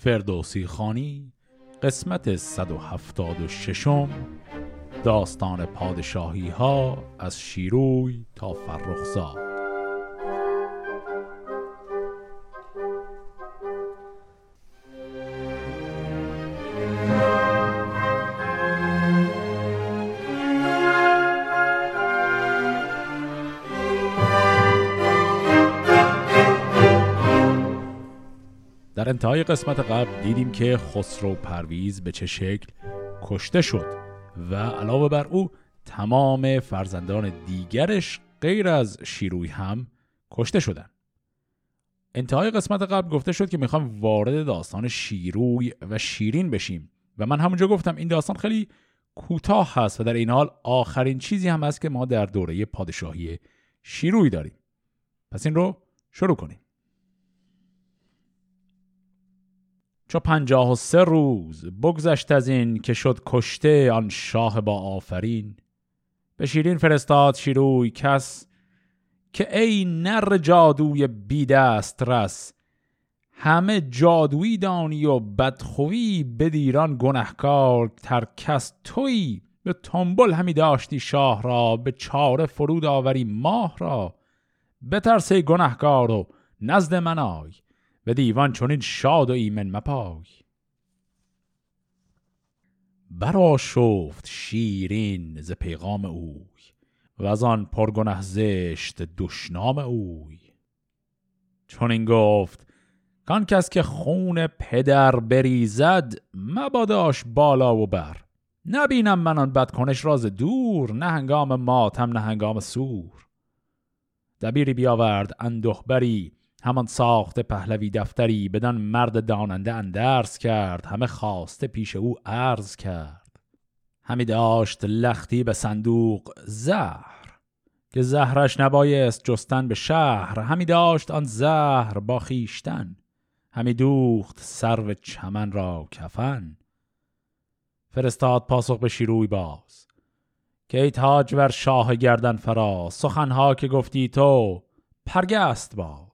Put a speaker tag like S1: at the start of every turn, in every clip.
S1: فردوسی خانی قسمت 176 داستان پادشاهی ها از شیروی تا فرخزاد. انتهای قسمت قبل دیدیم که خسرو پرویز به چه شکل کشته شد و علاوه بر او تمام فرزندان دیگرش غیر از شیروی هم کشته شدن انتهای قسمت قبل گفته شد که می‌خوام وارد داستان شیروی و شیرین بشیم و من همونجا گفتم این داستان خیلی کوتاه هست و در این حال آخرین چیزی هم هست که ما در دوره پادشاهی شیروی داریم. پس این رو شروع کنیم. چو پنجاه و سه روز بگذشت از این که شد کشته آن شاه با آفرین. به شیرین فرستاد شیروی کس که ای نر جادوی بی دست رس همه جادویی دانی و بدخویی بدیران گنهکار ترکس تویی به تنبل همی داشتی شاه را به چاره فرود آوری ماه را. بترسی گنهکار و نزد من آی. به دیوان چونین شاد و ایمن مپای. برا شفت شیرین ز پیغام اوی و از آن پرگنه زشت دشنام اوی. چون این گفت کان کس که خون پدر بریزد مباداش بالا و بر. نبینم من آن بدکنش راز دور نه هنگام ماتم نه هنگام سور. دبیری بیاورد اندوهبری همان ساخت پهلوی دفتری بدان مرد داننده اندرس کرد همه خواسته پیش او عرض کرد. همی داشت لختی به صندوق زهر که زهرش نبایست جستن به شهر. همی داشت آن زهر با خیشتن همی دوخت سرو چمن را کفن. فرستاد پاسخ به شیروی باز. که ای تاج ور شاه گردن فراز سخنها که گفتی تو پرگست با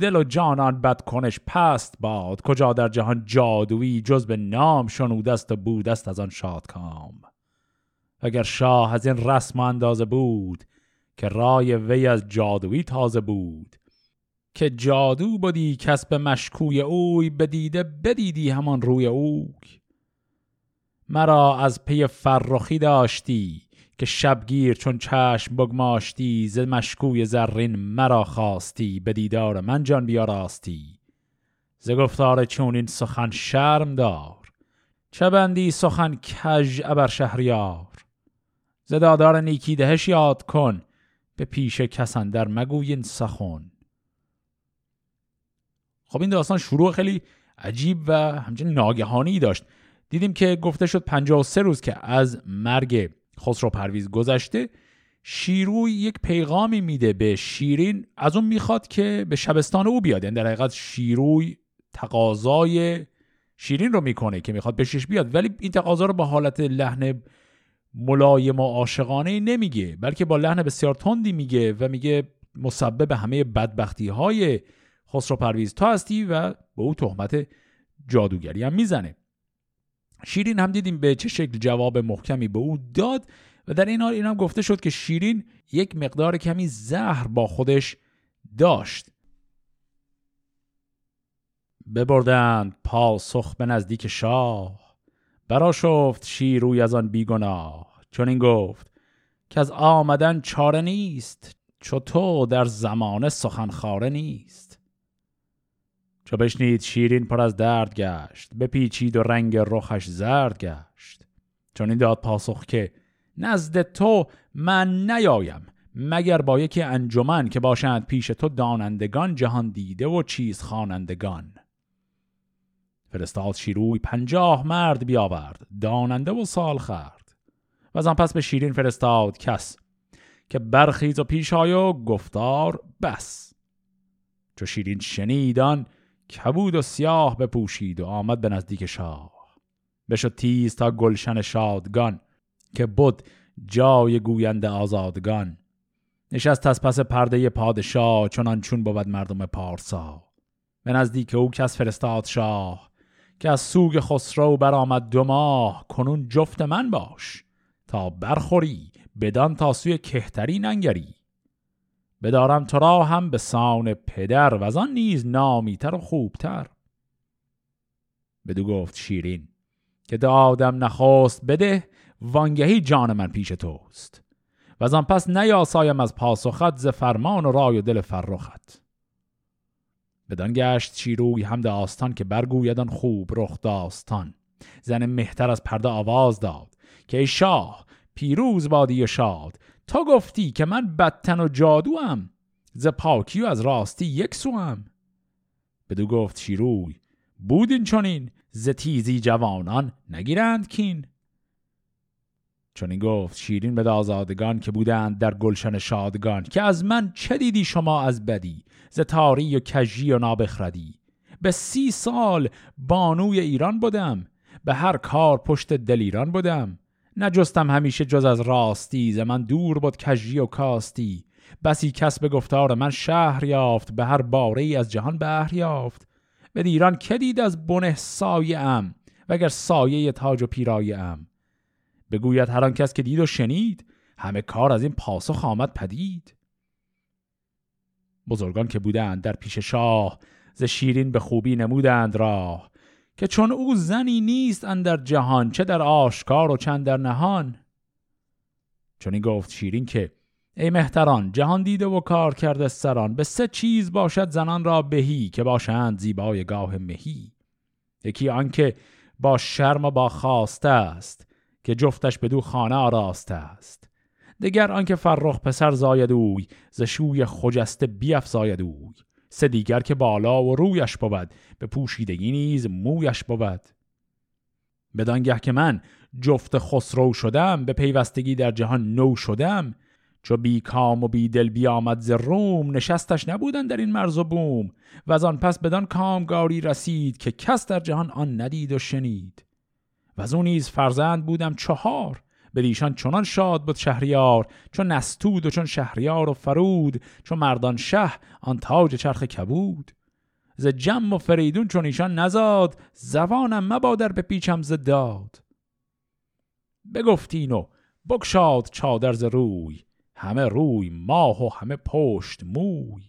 S1: دل و جانان بد کنش پست باد. کجا در جهان جادویی جز به نام شنودست و بودست از آن شادکام. اگر شاه از این رسم اندازه بود که رای وی از جادویی تازه بود که جادو بودی کسب مشکوی اوی بدیده بدیدی همان روی اوی. مرا از پی فرخی داشتی که شبگیر چون چشم بگماشتی ز مشکوی زرین مرا خواستی به دیدار من جان بیاراستی ز گفتار چون این سخن شرم دار چه بندی سخن کژ ابر شهریار؟ ز دادار نیکی دهش یاد کن به پیش کسان در مگوی این سخن. خب این داستان شروع خیلی عجیب و همچنین ناگهانی داشت. دیدیم که گفته شد 53 روز که از مرگ خسرو پرویز گذشته شیروی یک پیغامی میده به شیرین از اون می‌خواد که به شبستان او بیاد. یعنی در حقیقت شیروی تقاضای شیرین رو می‌کنه که می‌خواد بهش بیاد. ولی این تقاضا رو با حالت لحن ملایم و عاشقانه نمیگه بلکه با لحن بسیار تندی میگه و میگه مسبب همه بدبختی های خسرو پرویز. تا هستی و به او تهمت جادوگری هم می‌زنه. شیرین هم دیدیم به چه شکل جواب محکمی به او داد و در این حال این هم گفته شد که شیرین یک مقدار کمی زهر با خودش داشت. ببردند پاسخ به نزدیک شاه. برا شفت شیروی از آن بیگناه. چون این گفت که از آمدن چاره نیست چو تو در زمان سخنخواره نیست. چو بشنید شیرین پر از درد گشت بپیچید و رنگ رخش زرد گشت. چون این داد پاسخ که نزد تو من نیایم مگر با یکی انجمن که باشند پیش تو دانندگان جهان دیده و چیز خوانندگان. فرستاد شیروی پنجاه مرد بیاورد داننده و سال خرد و آن پس به شیرین فرستاد کس که برخیز و پیش گفتار بس. چو شیرین شنیدان کبود و سیاه بپوشید و آمد به نزدیک شاه. بشد تیز تا گلشن شادگان که بود جای گوینده آزادگان. نشست از پس پرده پادشاه چنان چون بود مردم پارسا. به نزدیک او کس فرستاد شاه که از سوگ خسرو برآمد دو ماه کنون جفت من باش تا برخوری بدان تا سوی کهتری ننگری بدارم تو را هم به سان پدر و آن نیز نامیتر و خوبتر. بدو گفت شیرین که دادم نخواست بده وانگهی جان من پیش توست. و از آن پس نیاسایم از پاسخت ز فرمان و رای و دل فرخت. بدان گشت شیروی هم داستان که برگویدان خوب رخ داستان. زن مهتر از پرده آواز داد که ای شاه پیروز بادی و شاد تا گفتی که من بدتن و جادو هم ز پاکی و از راستی یک سوم بدو گفت شیروی بود این چونین ز تیزی جوانان نگیرند کین. چون این گفت شیرین به آزادگان که بودند در گلشن شادگان که از من چه دیدی شما از بدی ز تاری و کژی و نابخردی. به سی سال بانوی ایران بودم به هر کار پشت دل ایران بودم. نجستم همیشه جز از راستی ز من دور بود کژی و کاستی. بسی کس به گفتار من شهر یافت به هر باره ای از جهان بهر یافت. به ایران که دید از بنه سایه ام وگر سایه تاج و پیرایه ام. بگوید هر آن کس که دید و شنید همه کار از این پاسخ آمد پدید. بزرگان که بودند در پیش شاه ز شیرین به خوبی نمودند راه. که چون او زنی نیست اندر جهان چه در آشکار و چند در نهان. چون گفت شیرین که ای مهتران جهان دیده و کار کرده سران به سه چیز باشد زنان را بهی که باشند زیبای گاه مهی. یکی آنکه با شرم و با خواسته است که جفتش به دو خانه آراسته است. دگر آنکه فرخ پسر زاید اوی ز شوی خجسته بیافزاید اوی. سه دیگر که بالا و رویش بود به پوشیدگی نیز مویش بود. بدانگه که من جفت خسرو شدم به پیوستگی در جهان نو شدم. چو بی کام و بی دل بیامد ز روم نشستش نبودن در این مرز و بوم. و از آن پس بدان کامگاری رسید که کس در جهان آن ندید و شنید. و از نیز فرزند بودم چهار. به ایشان چنان شاد بود شهریار چون نستود و چون شهریار و فرود چون مردان شه آن تاج چرخ کبود. ز جم و فریدون چون ایشان نزاد زبانم مبادر به پیچم ز داد. بگفتین و بکشاد چادر ز روی همه روی ماه و همه پشت موی.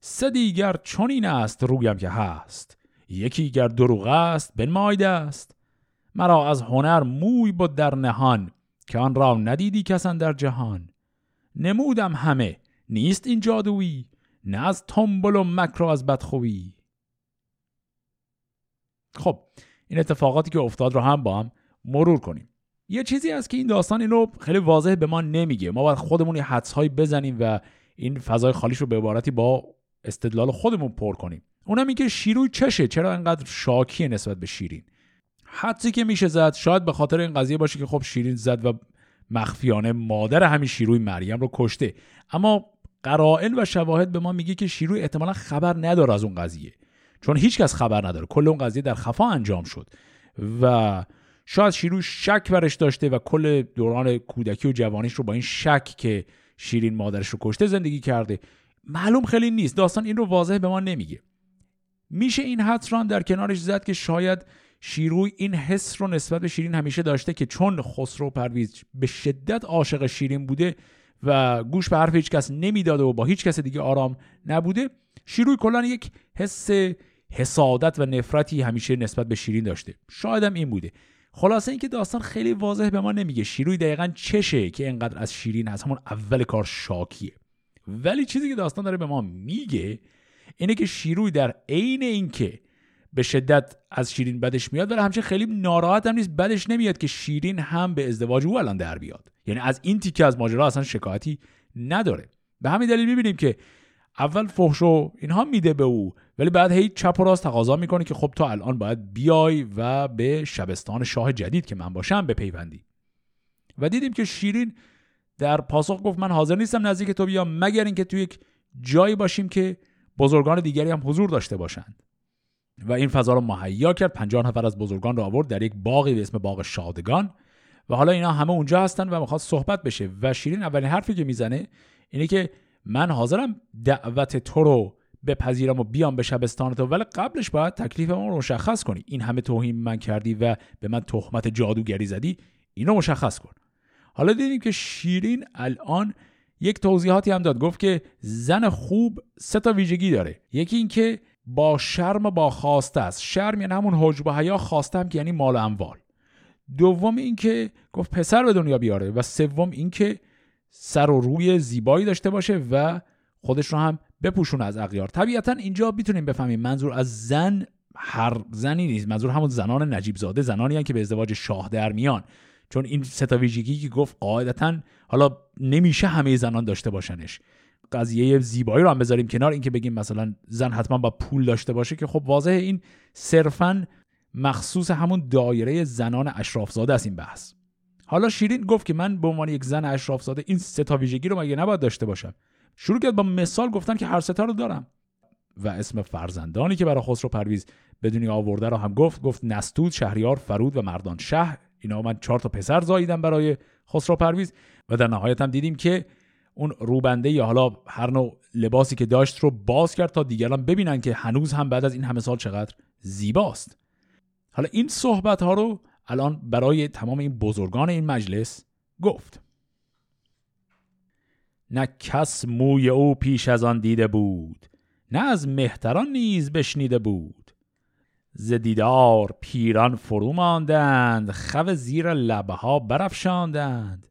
S1: سه دیگر چنین است رویم که هست یکی گر دروغ است بنمایده است. مرا از هنر موی بود در نهان که آن را ندیدی کسان در جهان. نمودم همه نیست این جادویی نه از تنبل و مکر از بدخویی. خب این اتفاقاتی که افتاد رو هم با هم مرور کنیم. یه چیزی هست که این داستان اینو خیلی واضح به ما نمیگه. ما باید خودمون یه حدسهایی بزنیم و این فضای خالیش رو به عبارتی با استدلال خودمون پر کنیم. اونم اینکه شیروی چشه؟ چرا انقدر شاکیه نسبت به شیرین؟ حدسی که میشه زد شاید به خاطر این قضیه باشه که خب شیرین زد و مخفیانه مادر همین شیروی مریم رو کشته. اما قرائن و شواهد به ما میگه که شیروی احتمالا خبر نداره از اون قضیه. چون هیچکس خبر نداره. کل اون قضیه در خفا انجام شد. و شاید شیروی شک برش داشته و کل دوران کودکی و جوانیش رو با این شک که شیرین مادرش رو کشته زندگی کرده. معلوم خیلی نیست. داستان این رو واضح به ما نمیگه. میشه این حدس در کنارش زد که شاید شیروی این حس رو نسبت به شیرین همیشه داشته که چون خسرو پرویز به شدت عاشق شیرین بوده و گوش به حرف هیچ کس نمی‌داده و با هیچ کس دیگه آرام نبوده شیروی کلا یک حس حسادت و نفرتی همیشه نسبت به شیرین داشته. شاید هم این بوده. خلاصه اینکه داستان خیلی واضح به ما نمیگه. شیروی دقیقا چشه که انقدر از شیرین از همون اول کار شاکیه. ولی چیزی که داستان داره به ما میگه اینه که شیروی در عین اینکه به شدت از شیرین بدش میاد ولی همچنین خیلی ناراحت هم نیست. بدش نمیاد که شیرین هم به ازدواج او الان در بیاد. یعنی از این تیکه از ماجرا اصلا شکایتی نداره. به همین دلیل می‌بینیم که اول فحش و اینها میده به او ولی بعد هی چپ و راست تقاضا می‌کنه که خب تو الان باید بیای و به شبستان شاه جدید که من باشم بپیوندی. و دیدیم که شیرین در پاسخ گفت من حاضر نیستم نزدیک تو بیام مگر اینکه تو یک جایی باشیم که بزرگان دیگری هم حضور داشته باشند. و این فضا رو مهیا کرد. 50 نفر از بزرگان رو آورد در یک باقی به اسم باغ شادگان. و حالا اینا همه اونجا هستن و می‌خواد صحبت بشه. و شیرین اولین حرفی که می‌زنه اینه که من حاضرم دعوت تو رو بپذیرم و بیام به شبستان تو ولی قبلش باید تکلیف ما رو مشخص کنی. این همه توهین من کردی و به من تهمت جادوگری زدی اینو مشخص کن. حالا دیدیم که شیرین الان یک توضیحاتی هم داد. گفت که زن خوب سه تا ویژگی داره. یکی اینکه با شرم با خواسته است. شرم یعنی همون حجب و حیا خواسته هم که یعنی مال و اموال. دوم اینکه گفت پسر به دنیا بیاره و سوم اینکه سر و روی زیبایی داشته باشه و خودش رو هم بپوشونه از اغیار. طبیعتا اینجا می‌تونیم بفهمیم منظور از زن هر زنی نیست. منظور همون زنان نجیب زاده زنانی هن که به ازدواج شاه در میان. چون این ستا ویژگی که گفت قاعدتا حالا نمیشه همه زنان داشته باشنش. قضیه زیبایی رو هم بذاریم کنار. اینکه بگیم مثلا زن حتما با پول داشته باشه که خب واضح این صرفا مخصوص همون دایره زنان اشرافزاده است این بحث. حالا شیرین گفت که من به عنوان یک زن اشرافزاده این سه تا ویژگی رو مگه نباید داشته باشم. شروع کرد با مثال گفتن که هر ستا رو دارم. و اسم فرزندانی که برای خسرو پرویز به دنیا آورده رو هم گفت. گفت نستود شهریار فرود و مردان شهر. اینا من چهار تا پسر زاییدم برای خسرو پرویز. و در نهایت هم دیدیم که اون روبنده یا حالا هر نوع لباسی که داشت رو باز کرد تا دیگران ببینن که هنوز هم بعد از این همه سال چقدر زیباست. حالا این صحبت ها رو الان برای تمام این بزرگان این مجلس گفت. نه کس موی او پیش از آن دیده بود نه از مهتران نیز بشنیده بود. ز دیدار پیران فرو ماندند خو زیر لبه ها برافشاندند.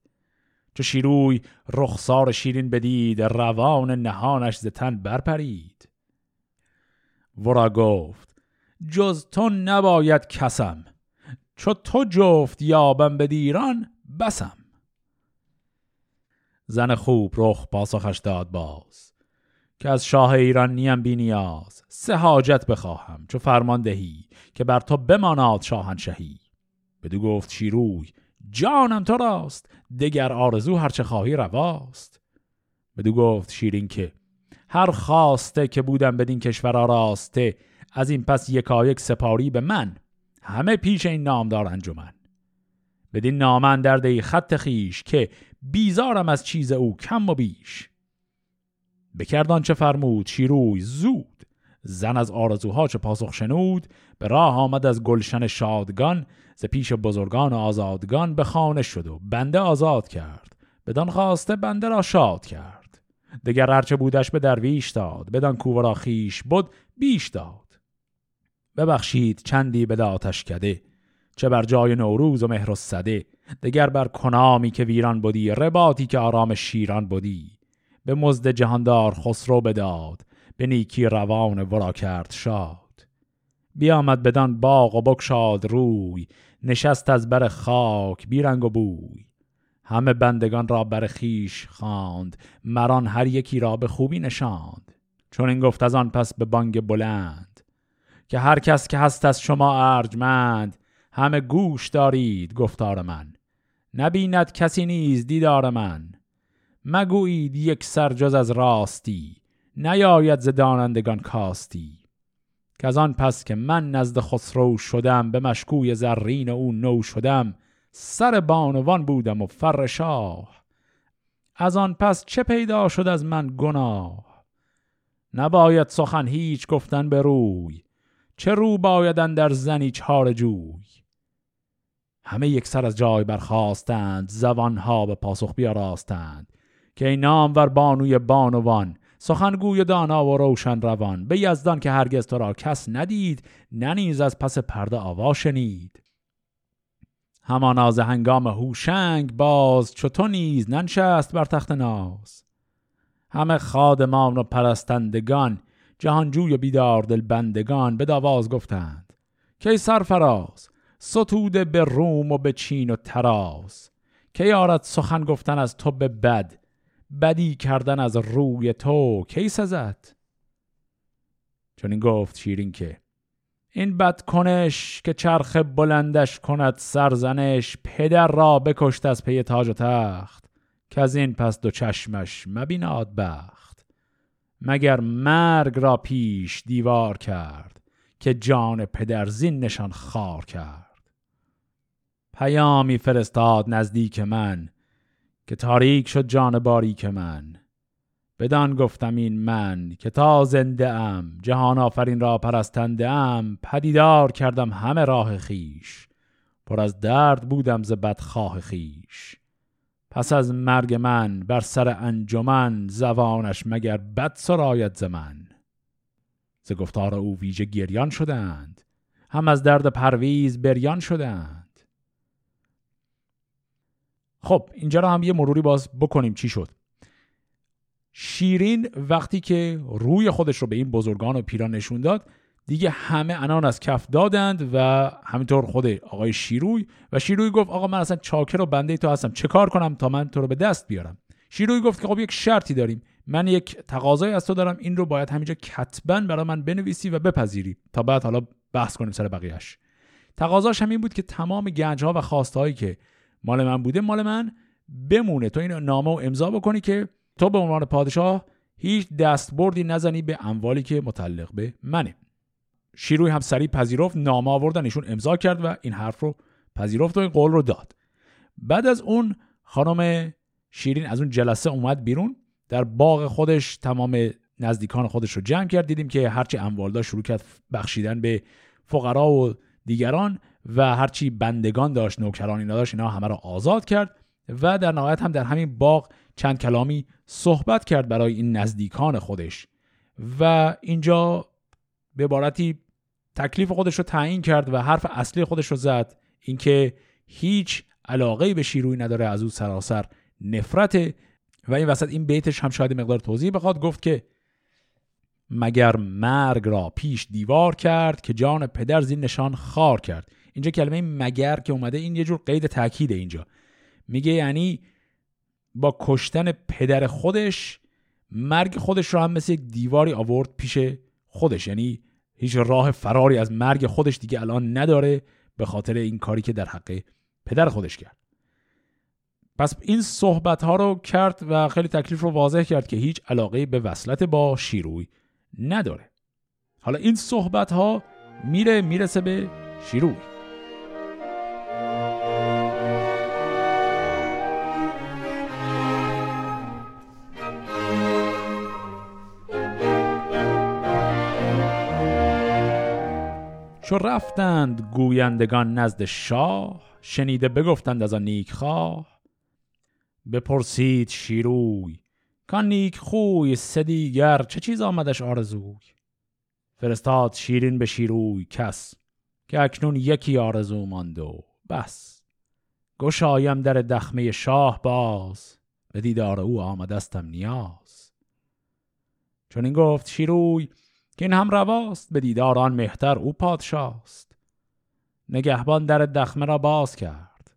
S1: چو شیروی رخسار شیرین بدید روان نهانش ز تن برپرید. ورا گفت جز تو نباید کسم چو تو جفت یابم به دیران بسم. زن خوب رخ پاسخش داد باز که از شاه ایران نیم بی نیاز سه حاجت بخواهم چو فرمان دهی که بر تو بماناد شاهنشهی. بدو گفت شیروی جانم تو راست دگر آرزو هرچه خواهی رواست. بدو گفت شیرین که هر خواسته که بودم بدین کشور راسته از این پس یکایک سپاری به من. همه پیش این نامدار انجمن. بدین نامن در خط خیش که بیزارم از چیز او کم و بیش. بکردان چه فرمود شیروی زود. زن از آرزوها چه پاسخ شنود به راه آمد از گلشن شادگان ز پیش بزرگان و آزادگان به خانه شد و بنده آزاد کرد بدان خواسته بنده را شاد کرد. دگر هرچه بودش به درویش داد بدان کوورا خیش بود بیش داد. ببخشید چندی به آتش کده چه بر جای نوروز و مهر و صده دگر بر کنامی که ویران بودی رباتی که آرام شیران بودی به مزد جهاندار خسرو بداد به نیکی روان ورا کرد شاد. بیامد بدان باغ و بکشاد روی نشست از بر خاک بیرنگ و بوی. همه بندگان را بر خیش خواند مران هر یکی را به خوبی نشاند. چون این گفت از آن پس به بانگ بلند که هر کس که هست از شما ارجمند همه گوش دارید گفتار من. نبیند کسی نیز دیدار من. مگویید یک سرجز از راستی نیاید ز دانندگان کاستی. که از آن پس که من نزد خسرو شدم به مشکوی زرین او نو شدم سر بانوان بودم و فر شاه. از آن پس چه پیدا شد از من گناه؟ نباید سخن هیچ گفتن به روی چه رو بایدن در زنی چهار جوی؟ همه یک سر از جای برخواستند زبانها به پاسخ بیاراستند که این نامور بانوی بانوان سخنگوی دانا و روشن روان. به یزدان که هرگز تو را کس ندید ننیز از پس پرده آوا شنید. همانا ز هنگام هوشنگ باز چو تو نیز ننشست بر تخت ناز. همه خادمان و پرستندگان جهانجوی و بیدار دل بندگان به داواز گفتند کی سرفراز ستوده به روم و به چین و تراز که یارد سخن گفتن از تو به بد بدی کردن از روی تو کی سزد؟ چون این گفت شیرین که این بد کنش که چرخ بلندش کند سرزنش پدر را بکشت از پی تاج و تخت که از این پس دو چشمش مبیناد بخت. مگر مرگ را پیش دیوار کرد که جان پدر زین نشان خار کرد؟ پیامی فرستاد نزدیک من که تاریک شد جان باریک من. بدان گفتم این من که تا زنده ام جهان آفرین را پرستنده ام پدیدار کردم همه راه خیش پر از درد بودم ز بدخواه خیش پس از مرگ من بر سر انجمن زبانش مگر بد سرایت ز من؟ ز گفتار او ویژه گریان شدند. هم از درد پرویز بریان شدند. خب اینجا رو هم یه مروری باز بکنیم چی شد. شیرین وقتی که روی خودش رو به این بزرگان و پیران نشون داد دیگه همه انان از کف دادند و همینطور خود آقای شیروی و شیروی گفت آقا من اصلا چاکر و بنده تو هستم چه کار کنم تا من تو رو به دست بیارم؟ شیروی گفت که خب یک شرطی داریم من یک تقاضای از تو دارم این رو باید همینجا کتبا برای من بنویسی و بپذیری. تا بعد حالا بحث کنیم سر بقیهش تقاضاش هم این بود که تمام گنج ها و خواستهایی که مال من بوده مال من بمونه. تو این نامه و امضا بکنی که تو به عنوان پادشاه هیچ دستبردی نزنی به اموالی که متعلق به منه. شیروی هم سریع پذیرفت نامه آوردن ایشون امضا کرد و این حرف رو پذیرفت و این قول رو داد. بعد از اون خانم شیرین از اون جلسه اومد بیرون. در باغ خودش تمام نزدیکان خودش رو جمع کرد. دیدیم که هرچی اموال داشت شروع کرد بخشیدن به فقرا و دیگران. و هرچی بندگان داشت نوکران اینا داشت اینا همه را آزاد کرد و در نهایت هم در همین باغ چند کلامی صحبت کرد برای این نزدیکان خودش. و اینجا به عبارتی تکلیف خودش رو تعیین کرد و حرف اصلی خودش رو زد اینکه هیچ علاقه به شیروی نداره از او سراسر نفرت. و این وسط این بیتش هم شاید مقدار توضیح بخواد گفت که مگر مرگ را پیش دیوار کرد که جان پدر زین نشان خار کرد. اینجا کلمه مگر که اومده این یه جور قید تاکید اینجا. میگه یعنی با کشتن پدر خودش مرگ خودش رو هم مثل یک دیواری آورد پیش خودش. یعنی هیچ راه فراری از مرگ خودش دیگه الان نداره به خاطر این کاری که در حق پدر خودش کرد. پس این صحبت ها رو کرد و خیلی تکلیف رو واضح کرد که هیچ علاقه به وصلت با شیروی نداره. حالا این صحبت ها میره می‌رسه به شیروی. چو رفتند گویندگان نزد شاه شنیده بگفتند از آن نیک خواه بپرسید شیروی کان نیک خوی سدیگر چه چیز آمدش آرزوی؟ فرستاد شیرین به شیروی کس که اکنون یکی آرزو ماند و بس. گشایم در دخمه شاه باز به دیدار او آمدستم نیاز. چون این گفت شیروی که این هم رواست به دیدار آن مهتر او پادشاست. نگهبان در دخمه را باز کرد.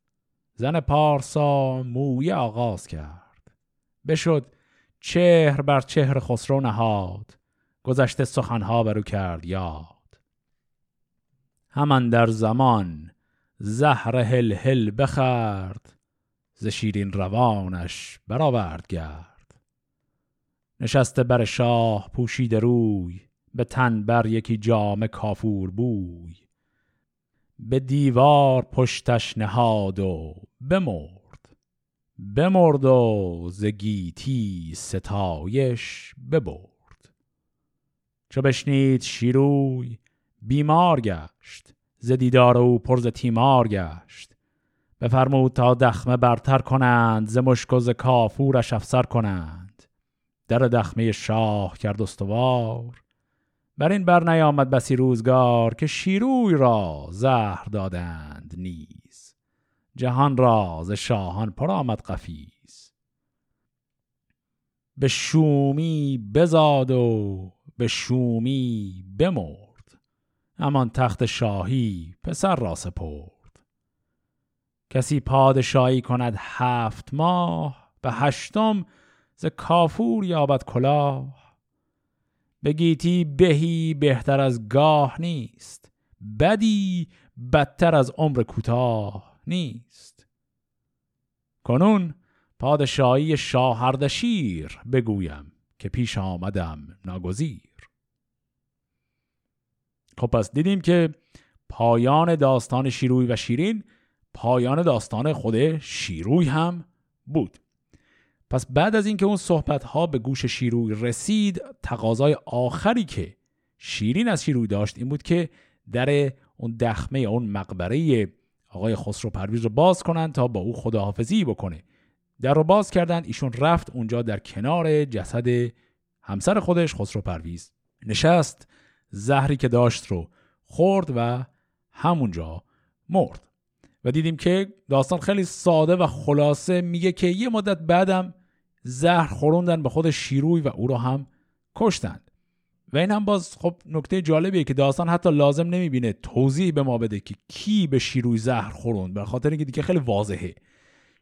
S1: زن پارسا موی آغاز کرد. بشد چهر بر چهر خسرو نهاد. گذشته سخنها برو کرد یاد. همان در زمان زهر هل هل بخرد ز شیرین روانش برآورد گرد. نشسته بر شاه پوشیده روی. به تن بر یکی جام کافور بوی. به دیوار پشتش نهاد و بمرد. بمرد و زگیتی ستایش ببرد. چو بشنید شیروی بیمار گشت. ز دیدار او پرز تیمار گشت. بفرمود تا دخمه برتر کنند ز مشک و ز کافورش افسر کنند. در دخمه شاه کرد استوار. بر این بر نیامد بسی روزگار که شیروی را زهر دادند نیز. جهان را ز شاهان پر آمد قفیز. به شومی بزاد و به شومی بمرد. همان تخت شاهی پسر را سپرد. کسی پادشاهی کند هفت ماه به هشتم ز کافور یابد کلاه. بگیتی بهی بهتر از گاه نیست بدی بدتر از عمر کوتاه نیست. کنون پادشاهی شاهردشیر بگویم که پیش آمدم ناگزیر. خب پس دیدیم که پایان داستان شیروی و شیرین پایان داستان خود شیروی هم بود. پس بعد از اینکه اون صحبت ها به گوش شیروی رسید تقاضای آخری که شیرین از شیروی داشت این بود که در اون دخمه اون مقبره آقای خسرو پرویز رو باز کنن تا با او خداحافظی بکنه. در رو باز کردن ایشون رفت اونجا در کنار جسد همسر خودش خسرو پرویز. نشست زهری که داشت رو خورد و همونجا مرد. و دیدیم که داستان خیلی ساده و خلاصه میگه که یه مدت بعدم زهر خوروندن به خود شیروی و او رو هم کشتند. و این هم باز خب نکته جالبیه که داستان حتی لازم نمی‌بینه توضیح به ما بده که کی به شیروی زهر خوروند. به خاطر اینکه دیگه خیلی واضحه.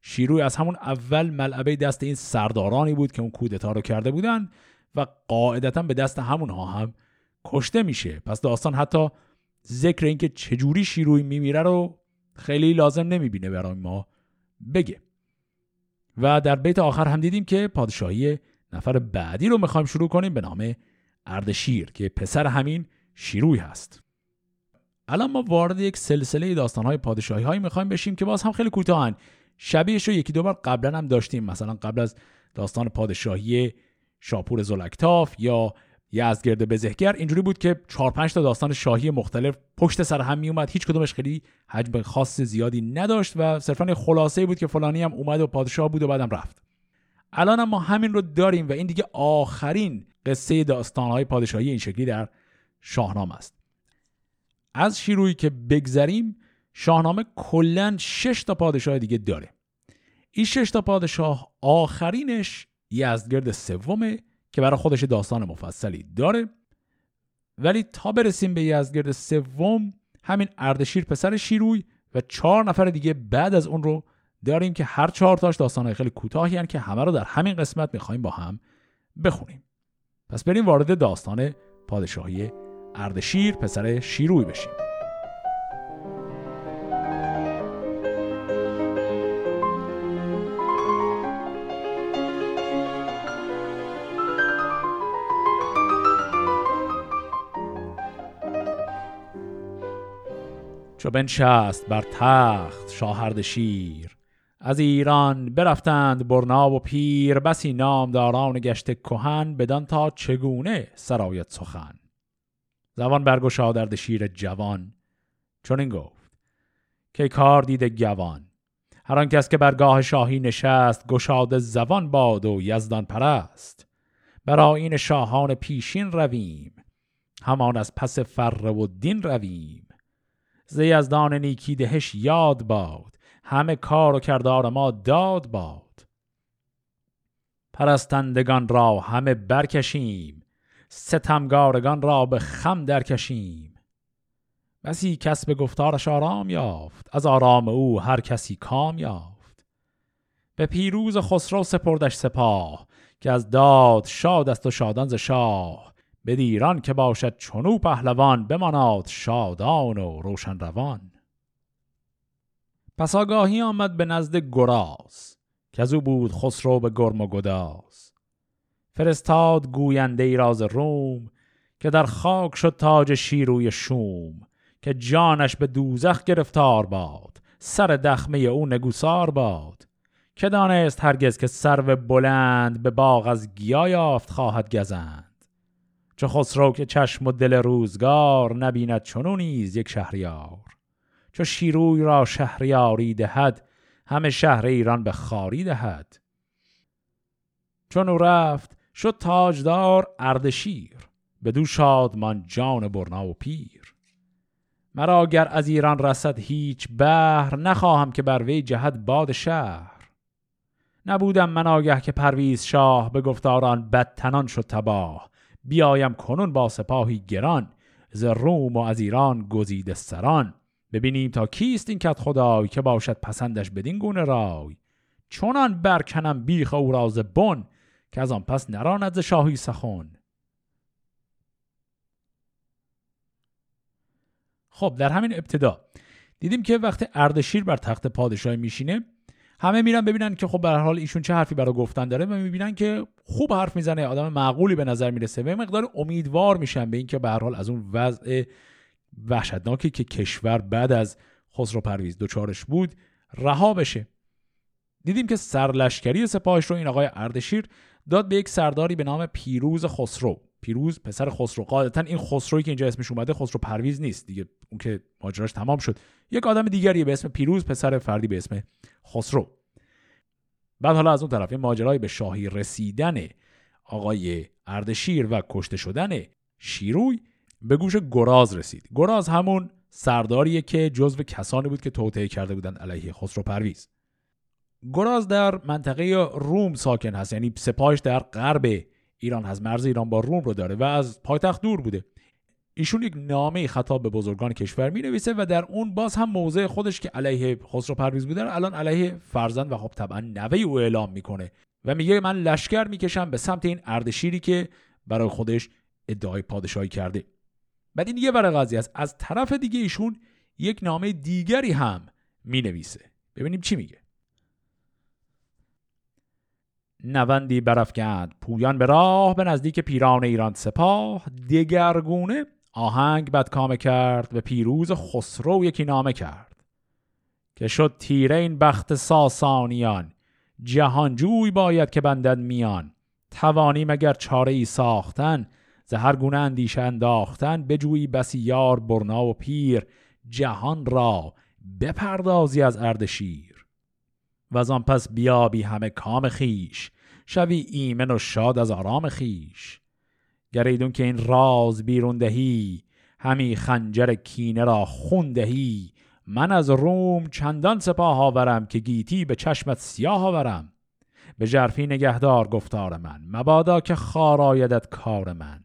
S1: شیروی از همون اول ملعبه دست این سردارانی بود که اون کودتا رو کرده بودن و قاعدتا به دست همونها هم کشته میشه. پس داستان حتی ذکر اینکه چجوری شیروی میمیره رو خیلی لازم نمی‌بینه برای ما بگه. و در بیت آخر هم دیدیم که پادشاهی نفر بعدی رو می‌خوایم شروع کنیم به نام اردشیر که پسر همین شیروی هست. الان ما وارد یک سلسله داستانهای پادشاهی هایی می‌خوایم بشیم که باز هم خیلی کوتاهن. شبیهش رو یکی دو بار قبلا هم داشتیم. مثلا قبل از داستان پادشاهی شاپور زلکتاف یا یزدگرد بزهگر اینجوری بود که 4 5 تا داستان شاهی مختلف پشت سر هم می اومد هیچ کدومش خیلی حجم خاص زیادی نداشت و صرفا خلاصه بود که فلانی هم اومد و پادشاه بود و بعدم رفت. الان ما همین رو داریم و این دیگه آخرین قصه داستانهای پادشاهی این شکلی در شاهنامه است. از شیرویی که بگذریم شاهنامه کلا 6 تا پادشاه دیگه داره. این 6 تا پادشاه آخرینش یزدگرد سومه. که برای خودش داستان مفصلی داره. ولی تا برسیم به یزدگرد سوم همین اردشیر پسر شیروی و چهار نفر دیگه بعد از اون رو داریم که هر چهار تاش داستانهای خیلی کوتاهی هن که همه رو در همین قسمت می‌خوایم با هم بخونیم. پس بریم وارد داستان پادشاهی اردشیر پسر شیروی بشیم. چو بنشست بر تخت شاهرد شیر. از ایران برفتند برنا و پیر بسی نامداران گشته کهن بدان تا چگونه سرایت سخن. زبان برگشاد شیر جوان. چون این گفت که کار دیده گوان؟ هر کس که برگاه شاهی نشست گشاد زبان باد و یزدان پرست. برای این شاهان پیشین رویم همان از پس فر و دین رویم. ز یزدان نیکی دهش یاد باد. همه کار و کردار ما داد باد. پرستندگان را همه برکشیم. ستمگارگان را به خم درکشیم. بسی کس به گفتارش آرام یافت. از آرام او هر کسی کام یافت. به پیروز خسرو سپردش سپاه که از داد شاد است و شادان ز شاه. بدیران که باشد چنو پهلوان بماناد شادان و روشن روان پس آگاهی آمد به نزد گراز که از او بود خسرو به گرم و گداز. فرستاد گوینده ای راز روم که در خاک شد تاج شیروی شوم که جانش به دوزخ گرفتار باد سر دخمه او نگوسار باد. که دانست هرگز که سرو بلند به باغ از گیا یافت خواهد گزند. چه خسرو که چشم و دل روزگار نبیند چونو نیز یک شهریار. چو شیروی را شهریاری دهد همه شهر ایران به خاری دهد. چون او رفت شد تاجدار اردشیر بدو شادمان جان برنا و پیر. مرا اگر از ایران رسد هیچ بهر نخواهم که بر وی جهد باد شهر. نبودم من آگه که پرویز شاه به گفتاران بدتنان شد تباه. بیایم کنون با سپاهی گران ز روم و از ایران گزیده سران. ببینیم تا کیست این کت خدای که باشد پسندش بدین گونه رای. چونان برکنم بیخ او راز بن که از آن پس نراند ز شاهی سخن. خب در همین ابتدا دیدیم که وقتی اردشیر بر تخت پادشاهی میشینه همه میرن ببینن که خب به حال ایشون چه حرفی برای گفتن داره و می‌بینن که خوب حرف می‌زنه آدم معقولی به نظر می‌رسه و مقدار امیدوار میشن به اینکه به هر حال از اون وضع وحشتناکی که کشور بعد از خسرو پرویز دوچارش بود رها بشه. دیدیم که سرلشکری سپاهش رو این آقای اردشیر داد به یک سرداری به نام پیروز خسرو. پیروز پسر خسرو. قاعدتا این خسروی که اینجا اسمش اومده خسرو پرویز نیست. دیگه اون که ماجراش تمام شد. یک آدم دیگری به اسم پیروز پسر فردی به اسم خسرو. بعد حالا از اون طرف این ماجرای به شاهی رسیدن آقای اردشیر و کشته شدن شیروی به گوش گراز رسید. گراز همون سرداریه که جزو کسانی بود که توطئه کرده بودند علیه خسرو پرویز. گراز در منطقه روم ساکن هست یعنی سپاهش در غرب ایران هست مرز ایران با روم رو داره و از پایتخت دور بوده. ایشون یک نامه خطاب به بزرگان کشور می نویسه و در اون باز هم موضع خودش که علیه خسرو پرویز بوده الان علیه فرزند و خب طبعا نوه او اعلام می‌کنه و میگه من لشکر می‌کشم به سمت این اردشیری که برای خودش ادعای پادشاهی کرده. بعد این یه ور قضیه است. از طرف دیگه ایشون یک نامه دیگری هم می نویسه ببینیم چی میگه. نوندی برافکند پویان به راه به نزدیک پیران ایران سپاه. دگرگونه آهنگ بدکامه کرد و پیروز خسرو یکی نامه کرد. که شد تیره این بخت ساسانیان. جهانجوی باید که بندد میان. توانی مگر چاره ای ساختن؟ زهر گونه اندیشه انداختن بجویی بسی یار برنا و پیر. جهان را بپردازی از اردشیر و از آن پس بیابی همه کام خیش شوی ایمن و شاد از آرام خیش گریدون که این راز بیرون دهی همی خنجر کینه را خون دهی. من از روم چندان سپاه آورم که گیتی به چشمت سیاه آورم. به جرفی نگهدار گفتار من مبادا که خارایدت کار من.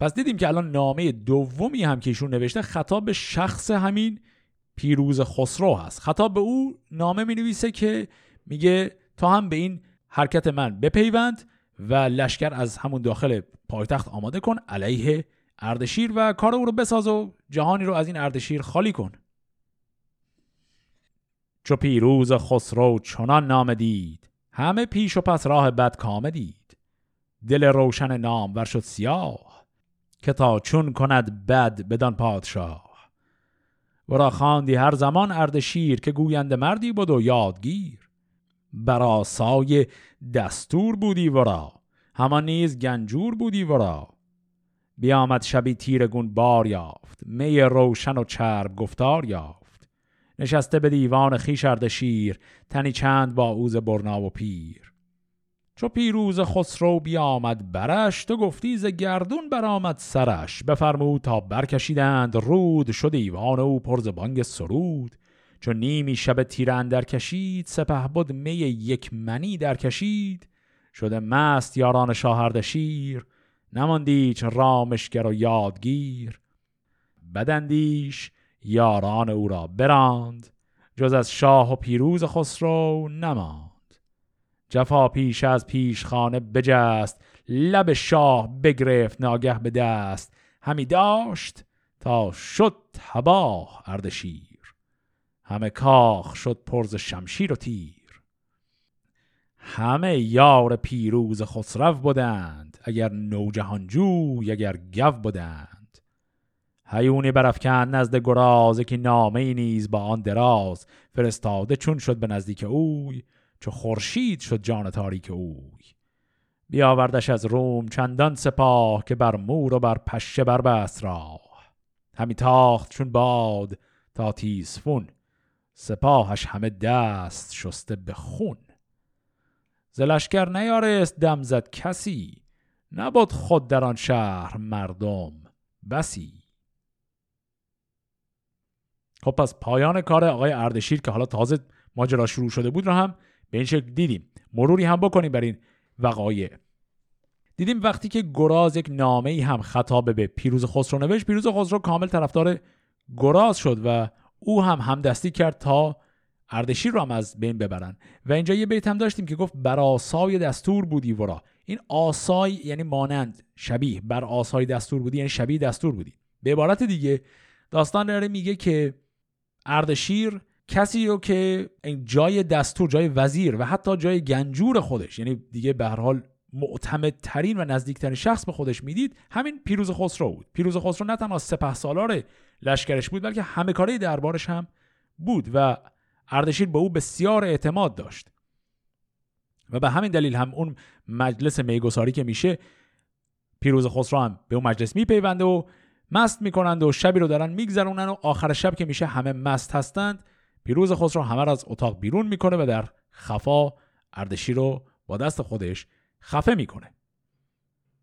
S1: پس دیدیم که الان نامه دومی هم که ایشون نوشته خطاب به شخص همین پیروز خسرو هست. خطاب به او نامه می نویسه که میگه تا هم به این حرکت من بپیوند و لشکر از همون داخل پایتخت آماده کن علیه اردشیر و کار او رو بساز و جهانی رو از این اردشیر خالی کن. چو پیروز خسرو چنان نام دید همه پیش و پس راه بد کامه دید. دل روشن نام ور شد سیاه که تا چون کند بد بدان پادشاه. ورا خواندی هر زمان اردشیر که گوینده مردی بود و یادگیر. برا سای دستور بودی ورا همان نیز گنجور بودی ورا بیامد شبی تیرگون بار یافت می روشن و چرب گفتار یافت. نشسته به دیوان خیش اردشیر تنی چند با اوز برنا و پیر. چو پیروز خسرو بیامد برش تو گفتی ز گردون برآمد سرش. بفرمود تا برکشیدند رود شد ایوان او پر بانگ سرود. چون نیمی شب تیر اندر کشید سپه بود می یک منی در کشید شده مست یاران شاهردشیر نماندیچ رامشگر و یادگیر. بدندیش یاران او را براند جز از شاه و پیروز خسرو نماند. جفا پیش از پیش خانه بجست لب شاه بگرفت ناگه به دست. همی داشت تا شد تباه اردشیر. همه کاخ شد پرز شمشیر و تیر. همه یار پیروز خسرو بودند اگر نوجهانجوی اگر گو بودند هیونی برفکند نزد گراز که نامه نیز با آن دراز. فرستاده چون شد به نزدیک اوی چو خورشید شد جان تاریک اوی. بیاوردش از روم چندان سپاه که بر مور و بر پشه بست راه. همی تاخت چون باد تا تیزفون سپاهش همه دست شسته به خون. زلشکر نیارست دم زد کسی. نبود خود در آن شهر مردم بسی. خب پس پایان کار آقای اردشیر که حالا تازه ماجرا شروع شده بود رو هم به این شکل دیدیم مروری هم بکنیم بر این وقایع. دیدیم وقتی که گراز یک نامه ای هم خطاب به پیروز خسرو نوشت پیروز خسرو کامل طرفدار گراز شد و او هم همدستی کرد تا اردشیر رو هم از بین ببرن. و اینجا یه بیت هم داشتیم که گفت بر آسای دستور بودی ورا. این آسای یعنی مانند شبیه. بر آسای دستور بودی یعنی شبیه دستور بودی. به عبارت دیگه داستان داره میگه که اردشیر کسی رو که جای دستور جای وزیر و حتی جای گنجور خودش یعنی دیگه به هر حال معتمدترین و نزدیکترین شخص به خودش می‌دید همین پیروز خسرو بود. پیروز خسرو نه تنها سپه سالار لشکرش بود بلکه همه کاره دربارش هم بود و اردشیر به او بسیار اعتماد داشت. و به همین دلیل هم اون مجلس میگساری که میشه پیروز خسرو هم به اون مجلس میپیونده و مست می‌کنند و شبی رو دارن میگذرونن و آخر شب که میشه همه مست هستند پیروز خسرو همه را از اتاق بیرون می‌کنه و در خفا اردشیر رو با دست خودش خفه می‌کنه.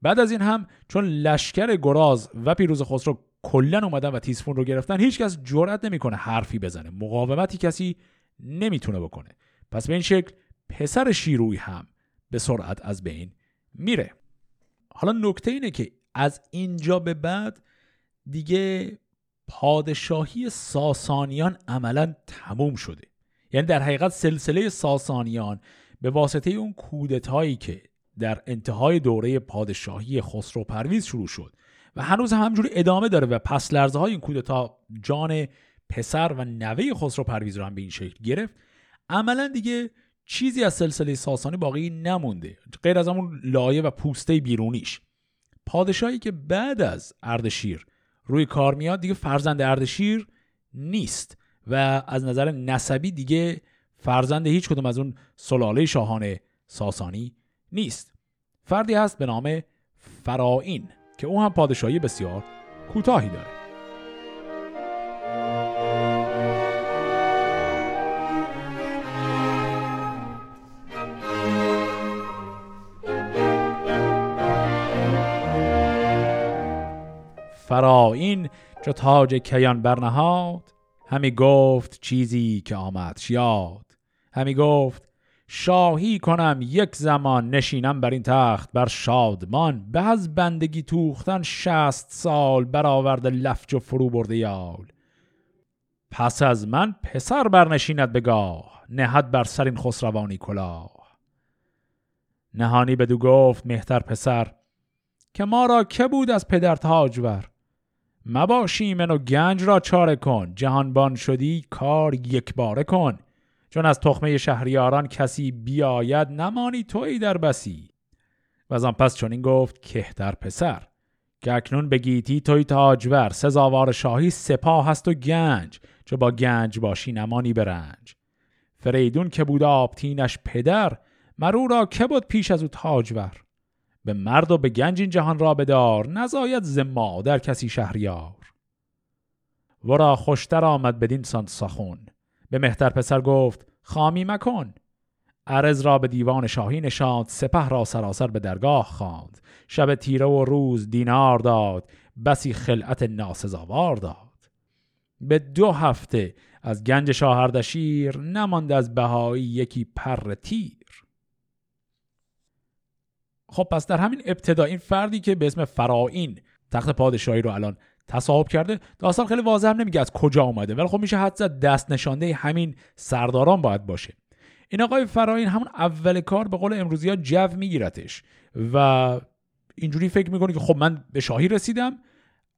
S1: بعد از این هم چون لشکر گراز و پیروز خسرو کلا اومدن و تیزفون رو گرفتن هیچکس جرئت نمی‌کنه حرفی بزنه. مقاومتی کسی نمی‌تونه بکنه. پس به این شکل پسر شیروی هم به سرعت از بین میره. حالا نکته اینه که از اینجا به بعد دیگه پادشاهی ساسانیان عملا تموم شده. یعنی در حقیقت سلسله ساسانیان به واسطه اون کودتایی که در انتهای دوره پادشاهی خسرو پرویز شروع شد و هنوز هم همجوری ادامه داره و پس لرزه های این کودتا جان پسر و نوه خسرو پرویز رو هم به این شکل گرفت عملا دیگه چیزی از سلسله ساسانی باقی نمونده غیر از همون لایه و پوسته بیرونیش. پادشاهی که بعد از اردشیر روی کار میاد دیگه فرزند اردشیر نیست. و از نظر نسبی دیگه فرزند هیچ کدوم از اون سلاله شاهان ساسانی نیست. فردی هست به نام فرائین که او هم پادشاهی بسیار کوتاهی داره. فرائین چو تاج کیان برنهاد همی گفت چیزی که آمد یاد همی گفت شاهی کنم یک زمان نشینم بر این تخت بر شادمان. به از بندگی توختن شست سال برآورده لفج و فرو برده یال. پس از من پسر برنشیند بگاه نهد بر سر این خسروانی کلاه. نهانی بدو گفت مهتر پسر که ما را که بود از پدر تاجور؟ مباشی من و گنج را چاره کن. جهانبان شدی کار یک باره کن. چون از تخمه شهریاران کسی بیاید نمانی توی در بسی. و از آن پس چون گفت کهتر پسر که اکنون بگیتی توی تاجور سزاوار شاهی سپاه هست و گنج چو با گنج باشی نمانی برنج فریدون که بود آبتینش پدر مرو را که بود پیش از او تاجور؟ به مرد و به گنج این جهان را بدار نزاید ز در کسی شهریار. ورا خوشتر آمد بدین سان سخون به مهتر پسر گفت خامی مکن. عرض را به دیوان شاهی نشاند سپه را سراسر به درگاه خواند. شب تیره و روز دینار داد بسی خلعت ناسزاوار داد. به دو هفته از گنج شاهردشیر نماند از بهایی یکی پر تیر خب پس در همین ابتدا این فردی که به اسم فرائین تخت پادشاهی رو الان تصاحب کرده داستان خیلی واضح هم نمیگه از کجا اومده ولی خب میشه حد دست نشانده همین سرداران باید باشه. این آقای فراین همون اول کار به قول امروزی ها جو میگیرتش و اینجوری فکر می‌کنه که خب من به شاهی رسیدم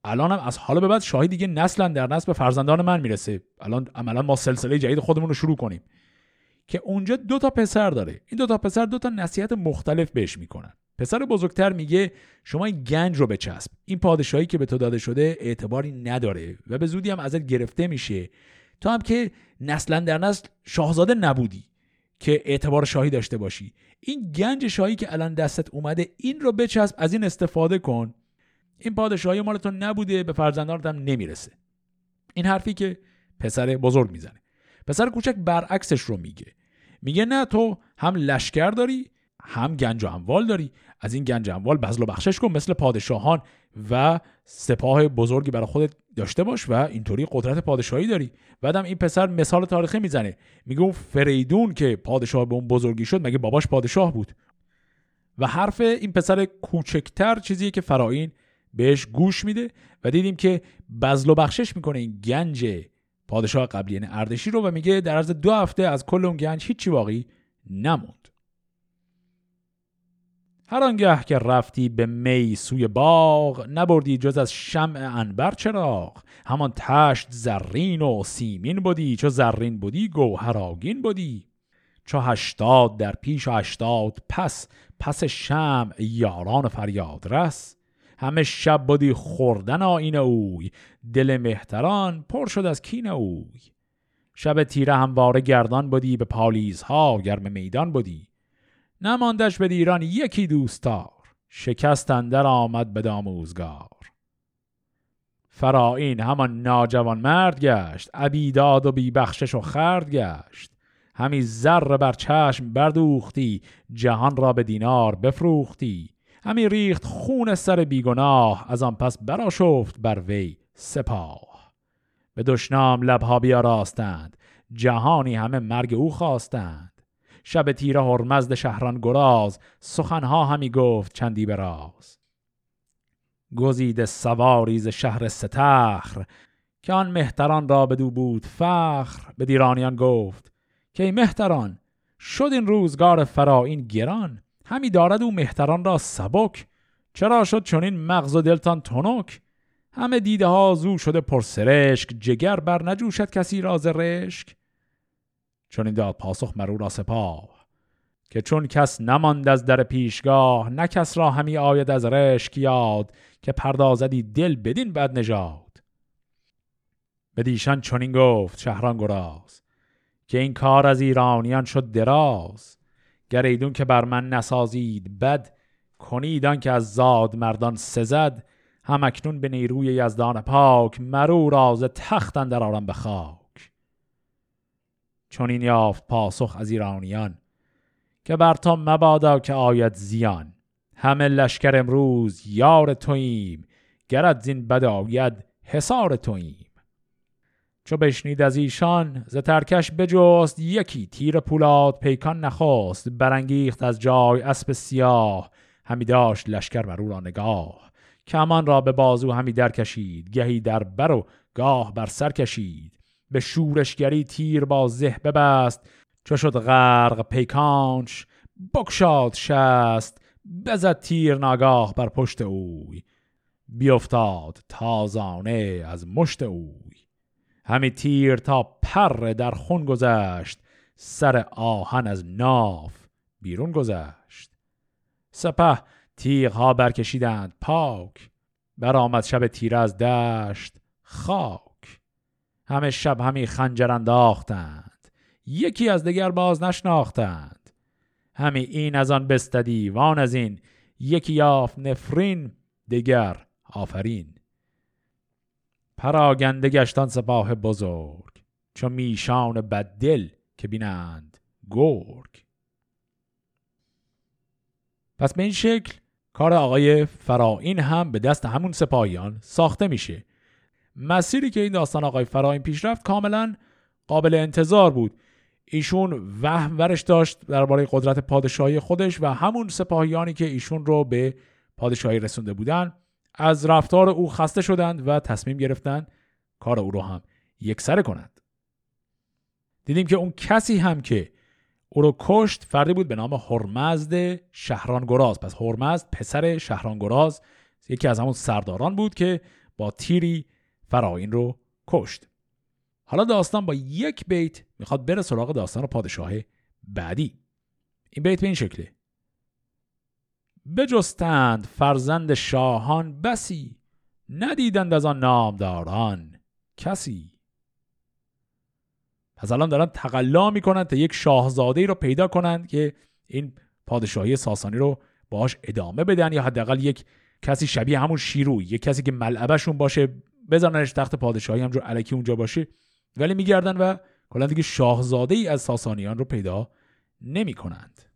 S1: الانم از حالا به بعد شاهی دیگه نسلا در نسل به فرزندان من می‌رسه. الان عملا ما سلسله جدید خودمون رو شروع کنیم. که اونجا دو تا پسر داره. این دو تا پسر دو تا نصیحت مختلف بهش می‌کنن. پسر بزرگتر میگه شما این گنج رو بچسب. این پادشاهی که به تو داده شده اعتباری نداره و به زودی هم ازت گرفته میشه. تو هم که نسلا در نسل شاهزاده نبودی که اعتبار شاهی داشته باشی. این گنج شاهی که الان دستت اومده این رو بچسب از این استفاده کن. این پادشاهی مال تو نبوده به فرزندانت هم نمی‌رسه. این حرفی که پسر بزرگ می‌زنه. پسر کوچک برعکسش رو میگه. میگه نه تو هم لشکر داری هم گنج و اموال داری. از این گنج اموال بذل و بخشش کن مثل پادشاهان و سپاه بزرگی برای خودت داشته باش و اینطوری قدرت پادشاهی داری. بعدم این پسر مثال تاریخی می‌زنه. میگه اون فریدون که پادشاه به اون بزرگی شد مگه باباش پادشاه بود؟ و حرف این پسر کوچکتر چیزیه که فراین بهش گوش میده و دیدیم که بذل و بخشش می‌کنه این گنج پادشاه قبلی یعنی اردشیر رو و میگه در عرض دو هفته از کل اون گنج هیچی باقی نموند. هر آنگه که رفتی به می سوی باغ نبردی جز از شمع انبر چراغ. همان تشت زرین و سیمین بودی چو زرین بودی گوهراگین بودی چو هشتاد در پیش و هشتاد پس پس شمع یاران فریاد رس. همه شب بودی خوردن آین اوی. دل مهتران پر شد از کین اوی. شب تیره همواره گردان بودی به پالیزها گرم میدان بودی نماندش به دیران یکی دوستار شکست اندر آمد به داموزگار. فرائین همان ناجوان مرد گشت عبیداد و بیبخشش و خرد گشت. همی زر بر چشم بردوختی جهان را به دینار بفروختی. همی ریخت خون سر بیگناه از آن پس براشفت بر وی سپاه. به دشنام لبها بیاراستند جهانی همه مرگ او خواستند. شب تیره هرمزد شهران گراز سخنها همی گفت چندی براز گزید سواریز شهر ستخر که آن مهتران را بدو بود فخر. به دیرانیان گفت که ای مهتران شد این روزگار فرا گران؟ همی دارد او مهتران را سبک. چرا شد چون این مغز و دلتان تنک؟ همه دیده ها زو شده پرسرشک جگر بر نجوشد کسی راز رشک. چون این داد پاسخ مرو را سپاه که چون کس نماند از در پیشگاه نه کس را همی آید از رشک یاد که پردازدی دل بدین بد نژاد. به دیشان چنین گفت شهران گراز که این کار از ایرانیان شد دراز. گریدون که بر من نسازید بد کنیدان که از زاد مردان سزد. هم اکنون به نیروی یزدان پاک مرو راز تخت در آرم به خاک. چون این یافت پاسخ از ایرانیان که بر تو مبادا که آید زیان. همه لشکر امروز یار توییم گرد زین بد آید حسار توییم. چو بشنید از ایشان ز ترکش بجست یکی تیر پولاد پیکان نخواست برانگیخت از جای اسب سیاه همی داشت لشکر بر او را نگاه کمان را به بازو همی در کشید گهی در بر و گاه بر سر کشید به شورشگری تیر با زه ببست چو شد غرق پیکانش بکشاد شست بزد تیر ناگاه بر پشت اوی بیافتاد تازانه از مشت اوی. همی تیر تا پر در خون گذشت سر آهن از ناف بیرون گذشت. سپه تیغ ها برکشیدند پاک برآمد شب تیره از دشت خاک. همه شب همی خنجر انداختند یکی از دیگر باز نشناختند. همی این از آن بستدی وان از این یکی یافت نفرین دیگر آفرین. پراگنده گشتان سپاه بزرگ چو میشان بددل که بینند گرگ. پس به این شکل کار آقای فراین هم به دست همون سپاهیان ساخته میشه. مسیری که این داستان آقای فراین پیش رفت کاملا قابل انتظار بود. ایشون وهم ورش داشت درباره قدرت پادشاهی خودش و همون سپاهیانی که ایشون رو به پادشاهی رسونده بودن. از رفتار او خسته شدند و تصمیم گرفتند کار او رو هم یکسره کنند. دیدیم که اون کسی هم که او رو کشت فردی بود به نام هرمزد شهران گراز پس هرمزد پسر شهران گراز یکی از همون سرداران بود که با تیری فراین رو کشت. حالا داستان با یک بیت می‌خواد بره سراغ داستان پادشاه بعدی. این بیت به این شکله. بجستند فرزند شاهان بسی ندیدند از آن نامداران کسی پس الان دارن تقلا می‌کنند تا یک شاهزاده رو پیدا کنند که این پادشاهی ساسانی رو باش ادامه بدن یا حداقل یک کسی شبیه همون شیروی یک کسی که ملعبشون باشه بزننش تخت پادشاهی همجور علکی اونجا باشه ولی میگردن و کلا دیگه شاهزاده ای از ساسانیان رو پیدا نمی کنند.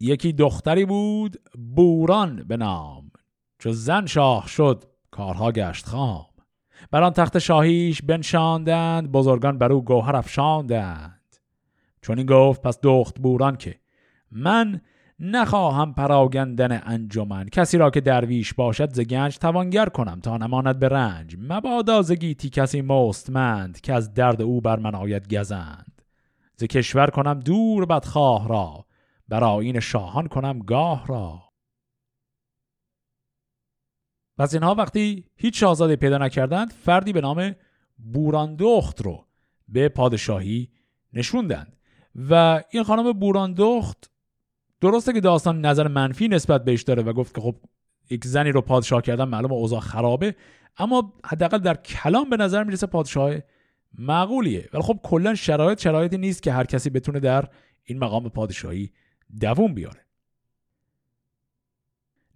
S1: یکی دختری بود بوران به نام چو زن شاه شد کارها گشت خام. بر آن تخت شاهیش بنشاندند بزرگان بر او گوهر افشاندند. چون این گفت پس دخت بوران که من نخواهم پراگندن انجمن. کسی را که درویش باشد ز گنج توانگر کنم تا نماند به رنج. مبادا ز گیتی کسی مستمند که از درد او بر من آید گزند. ز کشور کنم دور بدخواه را. بر آین شاهان کنم گاه را. پس اینها وقتی هیچ شاهزاده پیدا نکردند فردی به نام بوراندخت رو به پادشاهی نشوندند. و این خانم بوراندخت درسته که داستان نظر منفی نسبت بهش داره و گفت که خب یک زنی رو پادشاه کردن معلوم اوضاع خرابه اما حداقل در کلام به نظر می‌رسه پادشاه معقولیه. ولی خب کلا شرایط شرایطی نیست که هر کسی بتونه در این مقام پادشاهی دووم بیاره.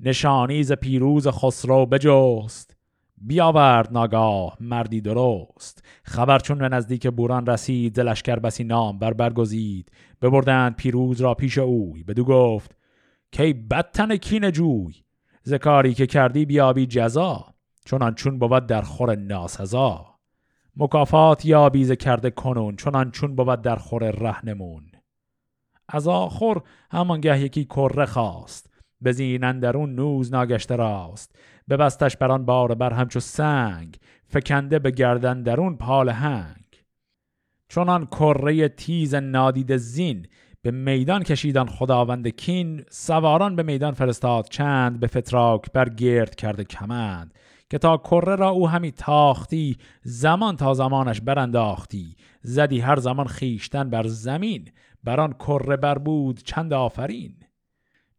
S1: نشانی ز پیروز خسرو بجست. بیاورد ناگاه مردی درست. خبر چون به نزدیک بوران رسید لشکر بسی نام بر برگزید ببردند پیروز را پیش اوی. بدو گفت کی بدتن کین جوی؟ ز کاری که کردی بیابی جزا. چونان چون بود در خور ناسزا. مکافات یابی ز کرده کنون. چونان چون بود در خور رهنمون از آخر همانگه یکی کره خواست. در اون نوز ناگشته راست. ببستش بران بار بر همچو سنگ. فکنده به گردن درون پال هنگ. چونان کره تیز نادید زین. به میدان کشیدن خداوند کین. سواران به میدان فرستاد چند. به فتراک بر گرد کرده کمند. که تا کره را او همی تاختی زمان تا زمانش برانداختی. زدی هر زمان خیشتن بر زمین. بران کره بر بود چند آفرین.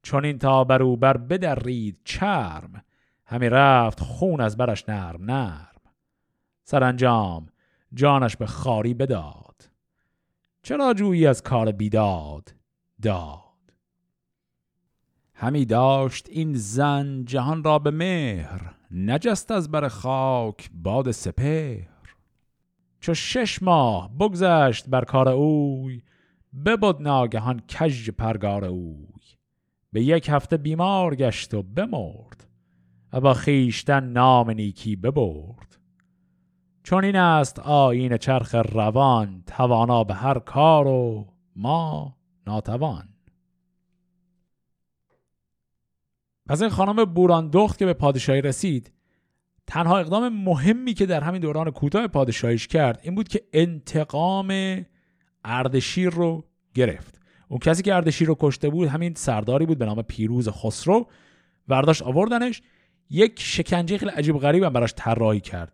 S1: چون این تا برو بر بدرید چرم همی رفت خون از برش نرم نرم. سرانجام جانش به خاری بداد. چرا جویی از کار بیداد؟ داد. همی داشت این زن جهان را به مهر نجست از بر خاک باد سپهر. چو شش ماه بگذشت بر کار اوی ببد ناگهان کژ پرگار اوی. به یک هفته بیمار گشت و بمرد. و با خیشتن نام نیکی ببرد. چون این است آین چرخ روان توانا به هر کار و ما ناتوان. پس این خانم بوراندخت که به پادشاهی رسید تنها اقدام مهمی که در همین دوران کوتاه پادشاهیش کرد این بود که انتقام اردشیر رو گرفت. اون کسی که اردشیر رو کشته بود همین سرداری بود به نام پیروز خسرو. ورداشت آوردنش. یک شکنجه خیلی عجیب غریب هم براش طراحی کرد.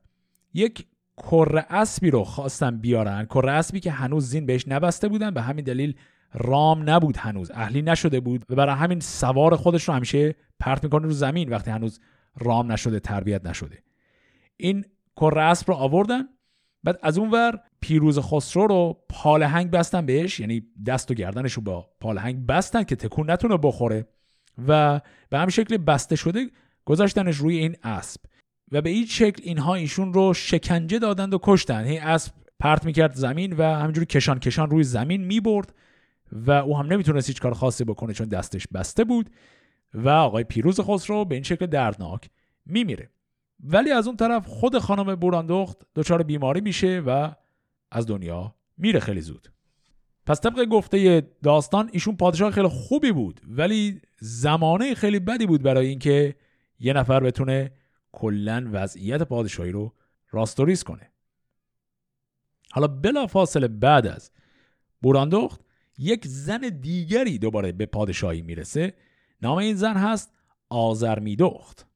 S1: یک کره اسبی رو خواستن بیارن. کره اسبی که هنوز زین بهش نبسته بودن. به همین دلیل رام نبود هنوز. اهلی نشده بود. و برای همین سوار خودش رو همیشه پرت می‌کنه رو زمین وقتی هنوز رام نشده تربیت نشده. این کره اسب رو آوردن. بعد از اون ور پیروز خسرو رو پالهنگ بستن بهش یعنی دست و گردنش رو با پالهنگ بستن که تکون نتونه بخوره و به همین شکل بسته شده گذاشتنش روی این اسب. و به این شکل اینها ایشون رو شکنجه دادند و کشتن. این اسب پرت می‌کرد زمین و همینجوری کشان کشان روی زمین می‌برد و او هم نمی‌تونست هیچ کار خاصی بکنه چون دستش بسته بود و آقای پیروز خسرو به این شکل دردناک میمیره. ولی از اون طرف خود خانم بوراندخت دچار بیماری میشه و از دنیا میره خیلی زود. پس طبق گفته داستان ایشون پادشاه خیلی خوبی بود ولی زمانه خیلی بدی بود برای اینکه یه نفر بتونه کلا وضعیت پادشاهی رو راستوریز کنه. حالا بلا فاصله بعد از بوراندخت یک زن دیگری دوباره به پادشاهی می‌رسه. نام این زن هست آزرمیدخت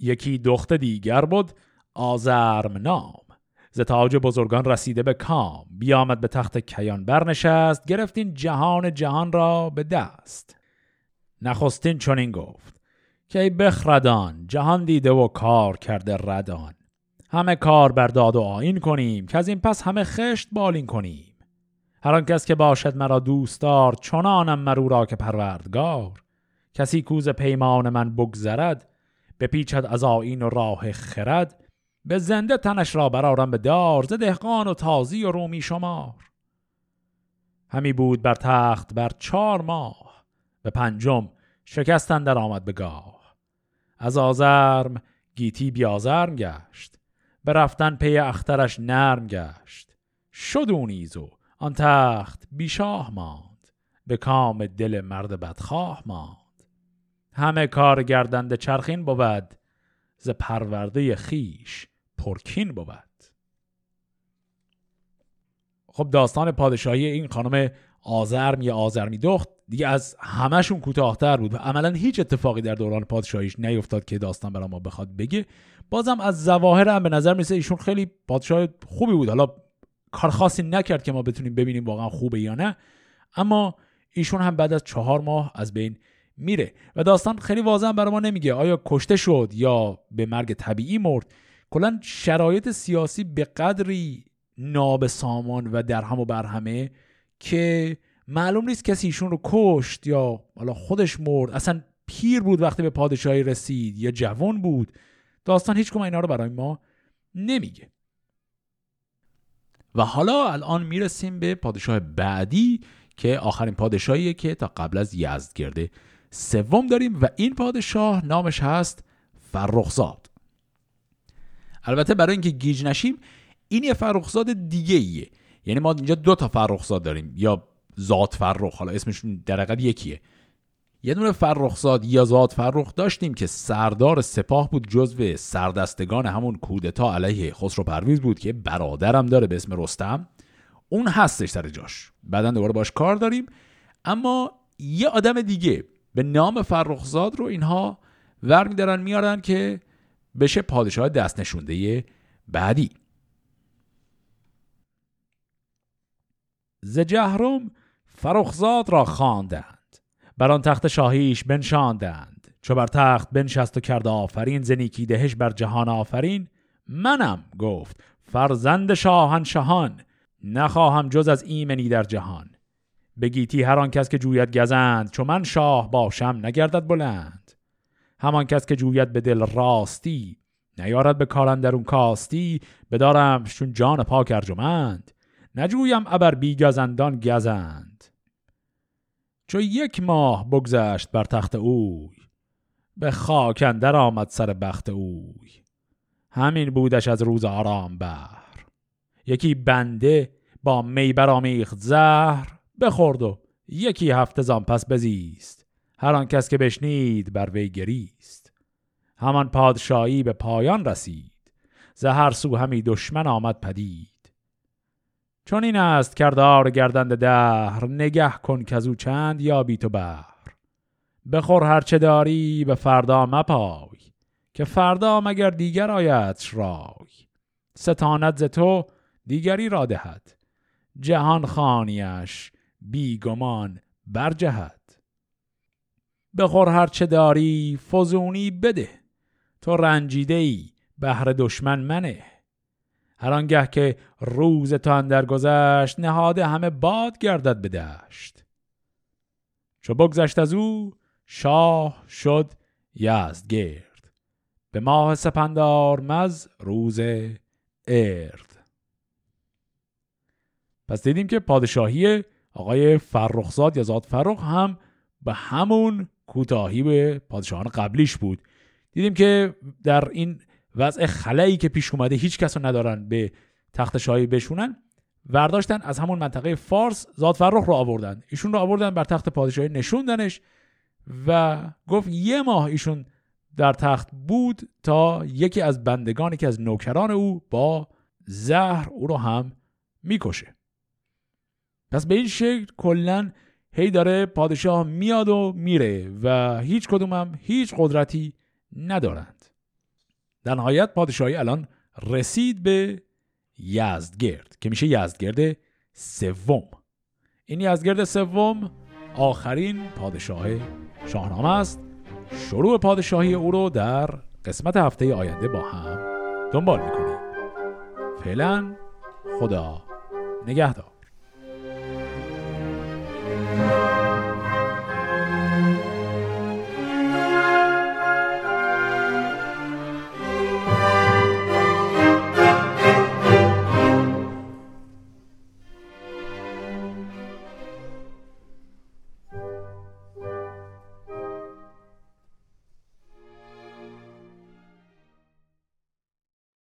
S1: یکی دخت دیگر بود آزرم نام ز تاج بزرگان رسیده به کام. بیامد به تخت کیان برنشست گرفت این جهان جهان را به دست. نخستین چنین گفت که ای بخردان جهان دیده و کار کرده ردان همه کار بر داد و آین کنیم که از این پس همه خشت بالین کنیم. هر آن کس که باشد مرا دوستدار چنانم مرو را که پروردگار. کسی کوز پیمان من بگذرد بپیچد از آین و راه خرد به زنده تنش را برارم به دار ز دهقان و تازی و رومی شمار. همی بود بر تخت بر چهار ماه به پنجم شکستن در آمد به گاه. از آزرم گیتی بیازرم گشت به رفتن پی اخترش نرم گشت. شد و آن تخت بیشاه ماند به کام دل مرد بدخواه ماند. همه کار گردنده چرخین بود ز پرورده خیش پرکین بود. خب داستان پادشاهی این خانم آزرم یا آزرمی دخت دیگه از همهشون کوتاهتر بود و عملا هیچ اتفاقی در دوران پادشاهیش نیفتاد که داستان برای ما بخواد بگه. بازم از ظواهر هم به نظر میسه ایشون خیلی پادشاه خوبی بود. حالا کار خاصی نکرد که ما بتونیم ببینیم واقعا خوبه یا نه اما ایشون هم بعد از چهار ماه از بین میره. و داستان خیلی واضح برای ما نمیگه. آیا کشته شد یا به مرگ طبیعی مرد؟ کلا شرایط سیاسی به قدری نابسامان و در هم و بر همه که معلوم نیست کسی ایشون رو کشت یا حالا خودش مرد. اصلا پیر بود وقتی به پادشاهی رسید یا جوان بود. داستان هیچ کم اینا رو برای ما نمیگه. و حالا الان می‌رسیم به پادشاه بعدی که آخرین پادشاهیه که تا قبل از یزدگرد سوم داریم و این پادشاه نامش هست فرخزاد. البته برای اینکه گیج نشیم این یه فرخزاد دیگه ایه یعنی ما اینجا دو تا فرخزاد داریم. یا ذات فرخ حالا اسمشون در یکیه. یه دونه فرخزاد یا ذات فرخ داشتیم که سردار سپاه بود جزو سردستگان همون کودتا علیه خسرو پرویز بود که برادرم داره به اسم رستم. اون هستش سر جاش. بعدا دوباره باش کار داریم. اما یه آدم دیگه به نام فرخزاد رو اینها ور میدارن میارن که بشه پادشاه دست نشونده بعدی. ز جهرم فرخزاد را خواندند. بر آن تخت شاهیش بنشاندند. چو بر تخت بنشست و کرد آفرین زنیکی دهش بر جهان آفرین. منم گفت فرزند شاهنشهان نخواهم جز از ایمنی در جهان. بگیتی هر آن کس که جوید گزند چو من شاه باشم نگردد بلند. همان کس که جوید به دل راستی نیارد به اون کاستی. بدارم چون جان پاک ارجمند نجویم ابر بی گزندان گزند. چو یک ماه بگذشت بر تخت اوی به خاک اندر آمد سر بخت اوی. همین بودش از روز آرام بر یکی بنده با می برآمیخت زهر بخورد و یکی هفته زان پس بزیست. هر آن کس که بشنید بر وی گریست. همان پادشاهی به پایان رسید. زهر سو همی دشمن آمد پدید. چون این است کردار گردند دهر نگه کن که او چند یابی تو بر بخور هرچه داری به فردا مپای که فردا مگر دیگر آیت رای. ستانت ز تو دیگری را دهد. جهان خانیش بیگمان برجهد. بخور هرچه داری فزونی بده. تو رنجیده ای بهر دشمن منه. هر آنگه که روز تو اندر گذشت نهاده همه باد گردد به دشت. چو بگذشت از او شاه شد گرد. به ماه سپندار مز روز ارد. پس دیدیم که پادشاهی آقای فرخزاد یا زاد فرخ هم به همون کوتاهی به پادشاهان قبلیش بود. دیدیم که در این وضع خلایی که پیش اومده هیچ کس ندارن به تخت شاهی بشونن ورداشتن از همون منطقه فارس زاد فرخ رو آوردن. ایشون رو آوردن بر تخت پادشاهی نشوندنش و گفت یه ماه ایشون در تخت بود تا یکی از بندگانی که از نوکران او با زهر او رو هم می‌کشه. پس به این شکل کلا هی داره پادشاه میاد و میره و هیچ کدوم هم هیچ قدرتی ندارند. در نهایت پادشاهی الان رسید به یزدگرد که میشه یزدگرد سوم. این یزدگرد سوم آخرین پادشاه شاهنامه است. شروع پادشاهی او رو در قسمت هفته آینده با هم دنبال می‌کنیم. فعلا خدا نگهدار.